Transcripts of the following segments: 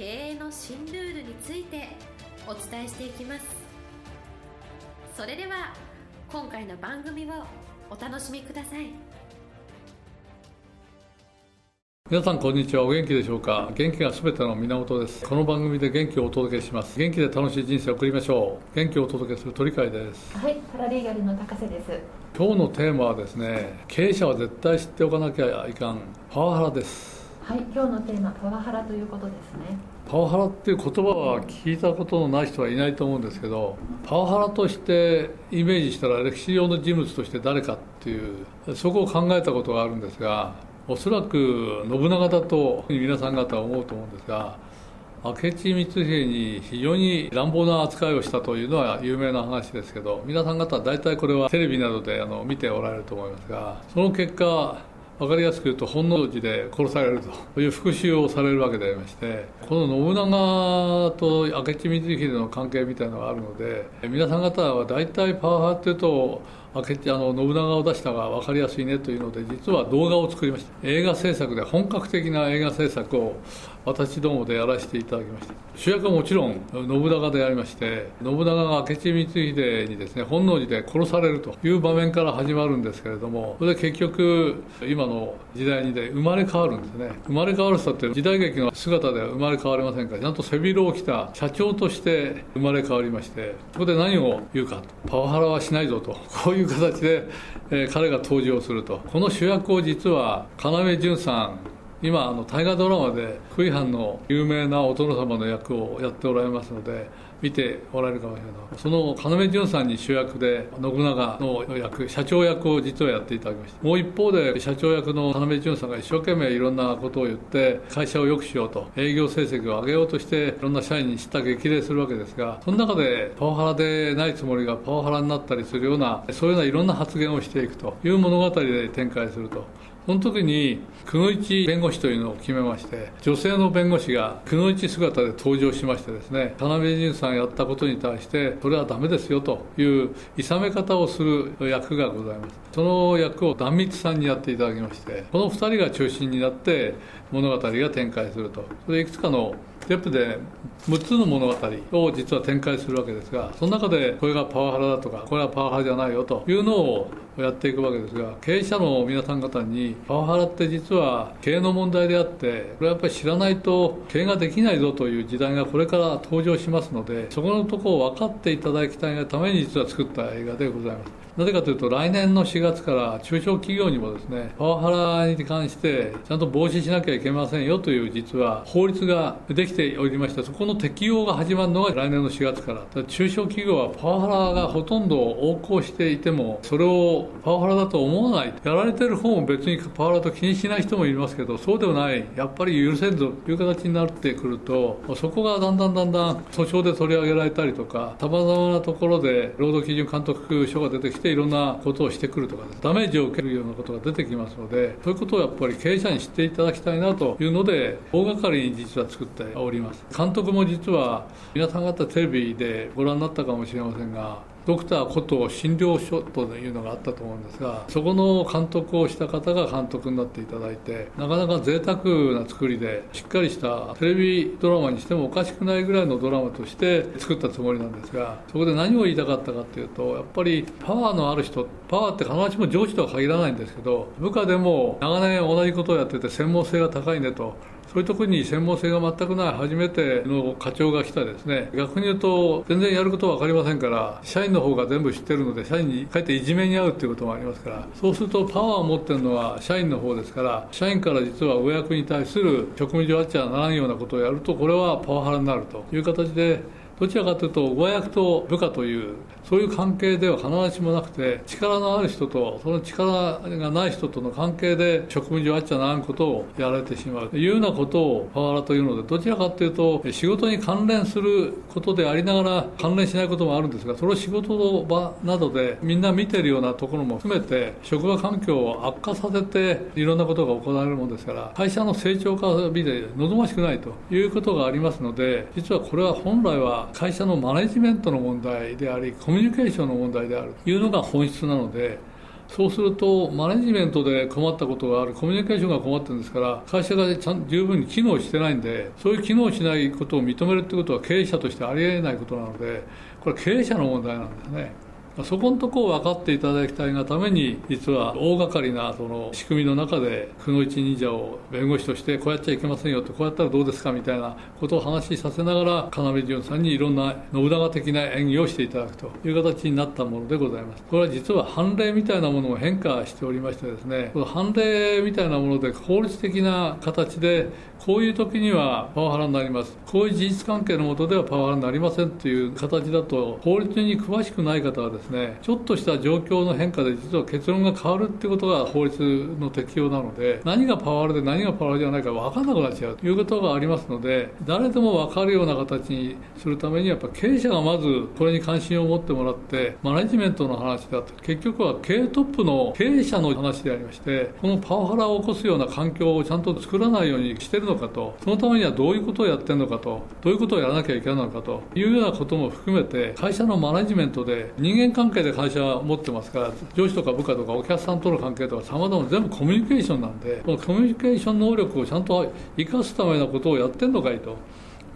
経営の新ルールについてお伝えしていきます。それでは今回の番組をお楽しみください。皆さんこんにちは。お元気でしょうか？元気がすべての源です。この番組で元気をお届けします。元気で楽しい人生を送りましょう。元気をお届けする鳥海です。はいパラリーガルの高瀬です。今日のテーマはですね経営者は絶対知っておかなきゃいかん。パワハラです。はい今日のテーマパワハラということですねパワハラっていう言葉は聞いたことのない人はいないと思うんですけどパワハラとしてイメージしたら歴史上の人物として誰かっていうそこを考えたことがあるんですがおそらく信長だと皆さん方は思うと思うんですが明智光秀に非常に乱暴な扱いをしたというのは有名な話ですけど皆さん方は大体これはテレビなどであの見ておられると思いますがその結果分かりやすく言うと本能寺で殺されるという復讐をされるわけでありましてこの信長と明智光秀の関係みたいなのがあるので皆さん方は大体パワハラっていうと明智あの信長を出したが分かりやすいねというので実は動画を作りました。映画制作で本格的な映画制作を私どもでやらせていただきました。主役はもちろん信長でありまして信長が明智光秀にですね本能寺で殺されるという場面から始まるんですけれどもそれで結局今の時代にで生まれ変わるんですね。生まれ変わる人って時代劇の姿では生まれ変わりませんか。らちゃんと背広を着た社長として生まれ変わりましてそこで何を言うかパワハラはしないぞと。こういうう形で、えー、彼が登場すると。この主役を実は要潤さん今あの大河ドラマで福井藩の有名なお殿様の役をやっておられますので見ておられるかもしれないその要潤さんに主役で信長の役社長役を実はやっていただきましたもう一方で社長役の要潤さんが一生懸命いろんなことを言って会社を良くしようと営業成績を上げようとしていろんな社員に叱咤激励するわけですがその中でパワハラでないつもりがパワハラになったりするようなそういうようないろんな発言をしていくという物語で展開すると。その時に、くのいち弁護士というのを決めまして、女性の弁護士がくのいち姿で登場しましてですね、田辺仁さんやったことに対して、それはダメですよという諌め方をする役がございます。その役を壇蜜さんにやっていただきまして、この2人が中心になって物語が展開すると。それいくつかのステップで6つの物語を実は展開するわけですが、その中でこれがパワハラだとか、これはパワハラじゃないよというのをやっていくわけですが、経営者の皆さん方に、パワハラって実は経営の問題であって、これはやっぱり知らないと経営ができないぞという時代がこれから登場しますので、そこのとこを分かっていただきたいがために実は作った映画でございます。なぜかというと、来年の4月から中小企業にもですね、パワハラに関してちゃんと防止しなきゃいけませんよという実は法律ができておりまして、そこの適用が始まるのが来年の4月から。から中小企業はパワハラがほとんど横行していても、それをパワハラだと思わない。やられてる方も別にパワハラと気にしない人もいますけど、そうではない。やっぱり許せんぞという形になってくると、そこがだんだんだんだん訴訟で取り上げられたりとか、様々なところで労働基準監督署が出てきていろんなことをしてくるとか、ダメージを受けるようなことが出てきますので、そういうことをやっぱり経営者に知っていただきたいなというので、大掛かりに実は作っております。監督も実は、皆さん方テレビでご覧になったかもしれませんが、ドクターこと診療所というのがあったと思うんですが、そこの監督をした方が監督になっていただいて、なかなか贅沢な作りで、しっかりしたテレビドラマにしてもおかしくないぐらいのドラマとして作ったつもりなんですが、そこで何を言いたかったかというと、やっぱりパワーのある人、パワーって必ずしも上司とは限らないんですけど、部下でも長年同じことをやってて専門性が高いねと。そういうところに専門性が全くない初めての課長が来たですね、逆に言うと、全然やることは分かりませんから、社員の方が全部知ってるので、社員にかえっていじめに遭うということもありますから、そうするとパワーを持ってるのは社員の方ですから、社員から実は上役に対する職務上あっちゃならんようなことをやると、これはパワハラになるという形で、どちらかというと上役と部下というそういう関係では必ずしもなくて力のある人とその力がない人との関係で職務上あっちゃならんことをやられてしまうというようなことをパワハラというのでどちらかというと仕事に関連することでありながら関連しないこともあるんですがそれを仕事の場などでみんな見てるようなところも含めて職場環境を悪化させていろんなことが行われるものですから会社の成長化を見て望ましくないということがありますので実はこれは本来は会社のマネジメントの問題でありコミュニケーションの問題であるというのが本質なのでそうすると、マネジメントで困ったことがある、コミュニケーションが困ってるんですから、会社がちゃん十分に機能してないんで、そういう機能しないことを認めるということは経営者としてありえないことなので、これ経営者の問題なんですね。そこのとこを分かっていただきたいがために、実は大掛かりなその仕組みの中で、くの一忍者を弁護士として、こうやっちゃいけませんよと、こうやったらどうですかみたいなことを話しさせながら、要潤さんにいろんな信長的な演技をしていただくという形になったものでございます。これは実は判例みたいなものを変化しておりましてですね、この判例みたいなもので法律的な形で、こういう時にはパワハラになります。こういう事実関係のもとではパワハラになりませんという形だと、法律に詳しくない方はですね、ちょっとした状況の変化で実は結論が変わるっていうことが法律の適用なので、何がパワハラで何がパワハラじゃないか分からなくなっちゃうということがありますので、誰でも分かるような形にするために、やっぱ経営者がまずこれに関心を持ってもらって、マネジメントの話だと、結局は経営トップの経営者の話でありまして、このパワハラを起こすような環境をちゃんと作らないようにしてるのかと、そのためにはどういうことをやってるのかと、どういうことをやらなきゃいけないのかというようなことも含めて、会社のマネジメントで人間関係で会社は持ってますから、上司とか部下とかお客さんとの関係とか様々全部コミュニケーションなんで、このコミュニケーション能力をちゃんと生かすためのことをやってんのかいと。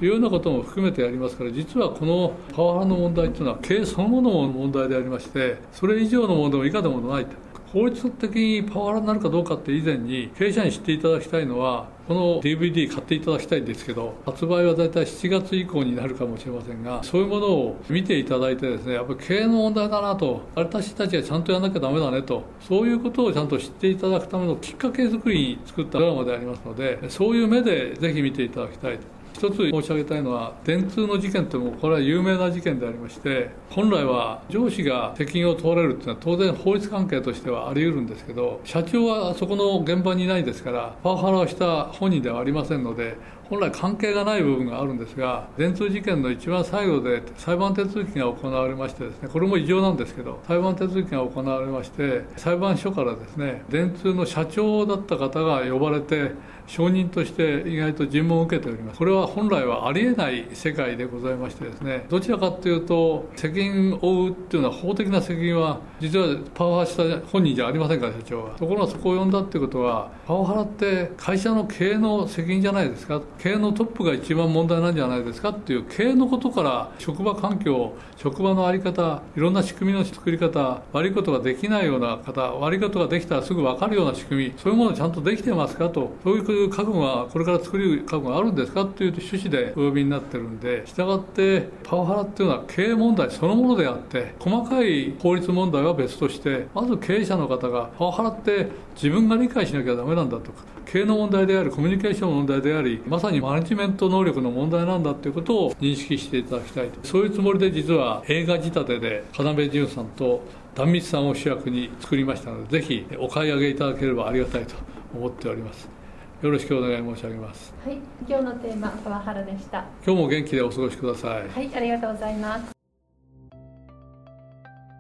いうようなことも含めてやりますから、実はこのパワハラの問題というのは、経営そのものの問題でありまして、それ以上のものでも以下でもないと。法律的にパワハラになるかどうかって以前に経営者に知っていただきたいのはこの DVD 買っていただきたいんですけど発売は大体7月以降になるかもしれませんがそういうものを見ていただいてですねやっぱり経営の問題だなと私たちはちゃんとやらなきゃダメだねとそういうことをちゃんと知っていただくためのきっかけ作りに作ったドラマでありますのでそういう目でぜひ見ていただきたいと。一つ申し上げたいのは、電通の事件ってもこれは有名な事件でありまして、本来は上司が責任を問われるっていうのは当然法律関係としてはあり得るんですけど、社長はそこの現場にいないですから、パワハラをした本人ではありませんので、本来関係がない部分があるんですが、電通事件の一番最後で裁判手続きが行われましてですね、これも異常なんですけど、裁判手続きが行われまして、裁判所からですね、電通の社長だった方が呼ばれて、証人として意外と尋問を受けております。これは本来はありえない世界でございましてですね、どちらかというと、責任を負うっていうのは法的な責任は、実はパワハラした本人じゃありませんから、社長は。ところがそこを呼んだっていうことは、パワハラって会社の経営の責任じゃないですか。経営のトップが一番問題なんじゃないですかっていう経営のことから職場環境、職場の在り方、いろんな仕組みの作り方、悪いことができないような方、悪いことができたらすぐ分かるような仕組み、そういうものちゃんとできてますかと、そういういう覚悟はこれから作る覚悟があるんですかっていう趣旨でお呼びになってるんでしたがってパワハラっていうのは経営問題そのものであって細かい法律問題は別としてまず経営者の方がパワハラって自分が理解しなきゃダメなんだとか経営の問題であるコミュニケーションの問題でありまさにマネジメント能力の問題なんだということを認識していただきたいと。そういうつもりで実は映画仕立てで要潤さんと壇蜜さんを主役に作りましたのでぜひお買い上げいただければありがたいと思っております。よろしくお願い申し上げます。はい今日のテーマパワハラでした。今日も元気でお過ごしください。はいありがとうございます。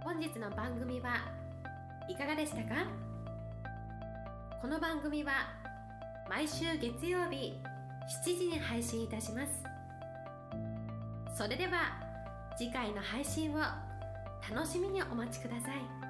本日の番組はいかがでしたか？この番組は毎週月曜日7時に配信いたします。それでは次回の配信を楽しみにお待ちください